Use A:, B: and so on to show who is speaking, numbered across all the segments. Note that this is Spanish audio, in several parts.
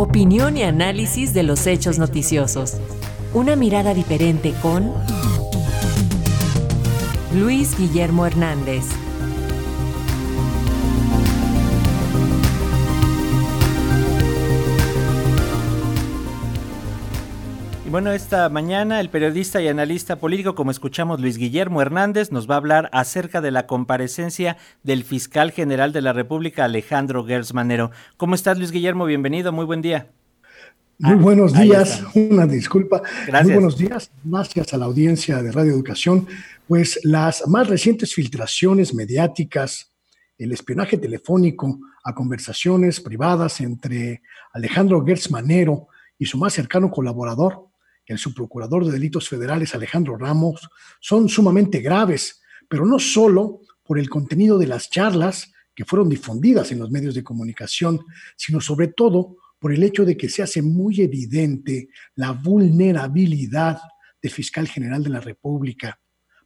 A: Opinión y análisis de los hechos noticiosos. Una mirada diferente con Luis Guillermo Hernández.
B: Bueno, esta mañana el periodista y analista político, como escuchamos, Luis Guillermo Hernández, nos va a hablar acerca de la comparecencia del fiscal general de la República, Alejandro Gersmanero. ¿Cómo estás, Luis Guillermo? Bienvenido, muy buen día.
C: Muy buenos días, una disculpa. Gracias. Muy buenos días, gracias a la audiencia de Radio Educación. Pues las más recientes filtraciones mediáticas, el espionaje telefónico a conversaciones privadas entre Alejandro Gersmanero y su más cercano colaborador, el subprocurador de delitos federales Alejandro Ramos son sumamente graves, pero no solo por el contenido de las charlas que fueron difundidas en los medios de comunicación, sino sobre todo por el hecho de que se hace muy evidente la vulnerabilidad del fiscal general de la República.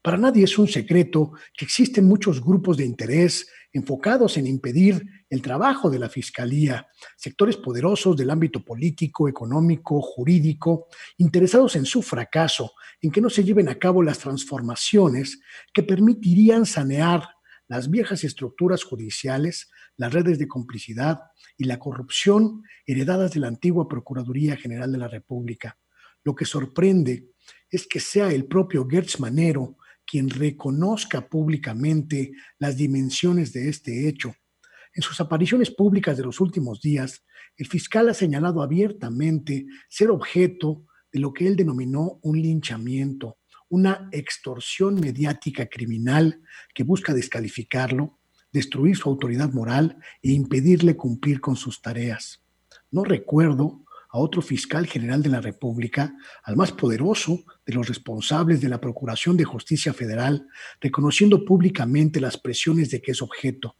C: Para nadie es un secreto que existen muchos grupos de interés enfocados en impedir el trabajo de la Fiscalía, sectores poderosos del ámbito político, económico, jurídico, interesados en su fracaso, en que no se lleven a cabo las transformaciones que permitirían sanear las viejas estructuras judiciales, las redes de complicidad y la corrupción heredadas de la antigua Procuraduría General de la República. Lo que sorprende es que sea el propio Gertz Manero quien reconozca públicamente las dimensiones de este hecho. En sus apariciones públicas de los últimos días, el fiscal ha señalado abiertamente ser objeto de lo que él denominó un linchamiento, una extorsión mediática criminal que busca descalificarlo, destruir su autoridad moral e impedirle cumplir con sus tareas. No recuerdo a otro fiscal general de la República, al más poderoso de los responsables de la Procuración de Justicia Federal, reconociendo públicamente las presiones de que es objeto,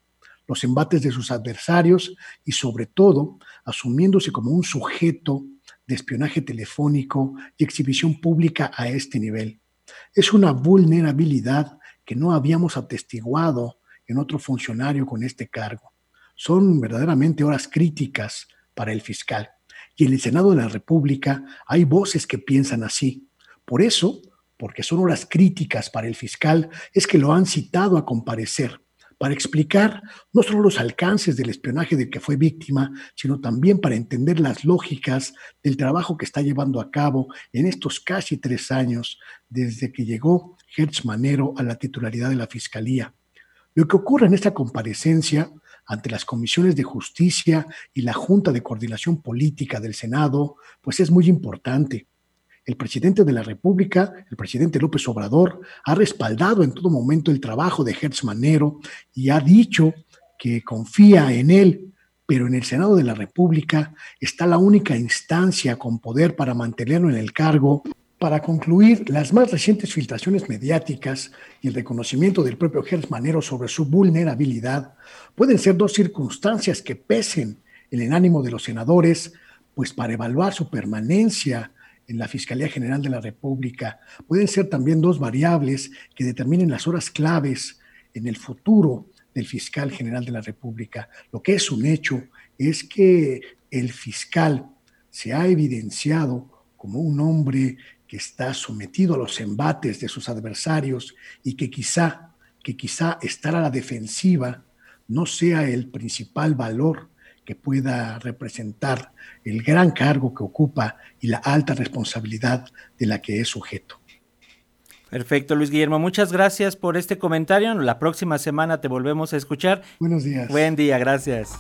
C: los embates de sus adversarios y sobre todo asumiéndose como un sujeto de espionaje telefónico y exhibición pública a este nivel. Es una vulnerabilidad que no habíamos atestiguado en otro funcionario con este cargo. Son verdaderamente horas críticas para el fiscal. Y en el Senado de la República hay voces que piensan así. Por eso, porque son horas críticas para el fiscal, es que lo han citado a comparecer para explicar no solo los alcances del espionaje del que fue víctima, sino también para entender las lógicas del trabajo que está llevando a cabo en estos casi tres años desde que llegó Hertz Manero a la titularidad de la Fiscalía. Lo que ocurre en esta comparecencia ante las comisiones de justicia y la Junta de Coordinación Política del Senado, pues es muy importante. El presidente de la República, el presidente López Obrador, ha respaldado en todo momento el trabajo de Hertz Manero y ha dicho que confía en él, pero en el Senado de la República está la única instancia con poder para mantenerlo en el cargo para concluir, las más recientes filtraciones mediáticas y el reconocimiento del propio Gers Manero sobre su vulnerabilidad pueden ser dos circunstancias que pesen en el ánimo de los senadores, pues para evaluar su permanencia en la Fiscalía General de la República pueden ser también dos variables que determinen las horas claves en el futuro del fiscal general de la República. Lo que es un hecho es que el fiscal se ha evidenciado como un hombre que está sometido a los embates de sus adversarios y que quizá, que quizá estar a la defensiva no sea el principal valor que pueda representar el gran cargo que ocupa y la alta responsabilidad de la que es sujeto.
B: Perfecto, Luis Guillermo. Muchas gracias por este comentario. La próxima semana te volvemos a escuchar.
C: Buenos días.
B: Buen día, gracias.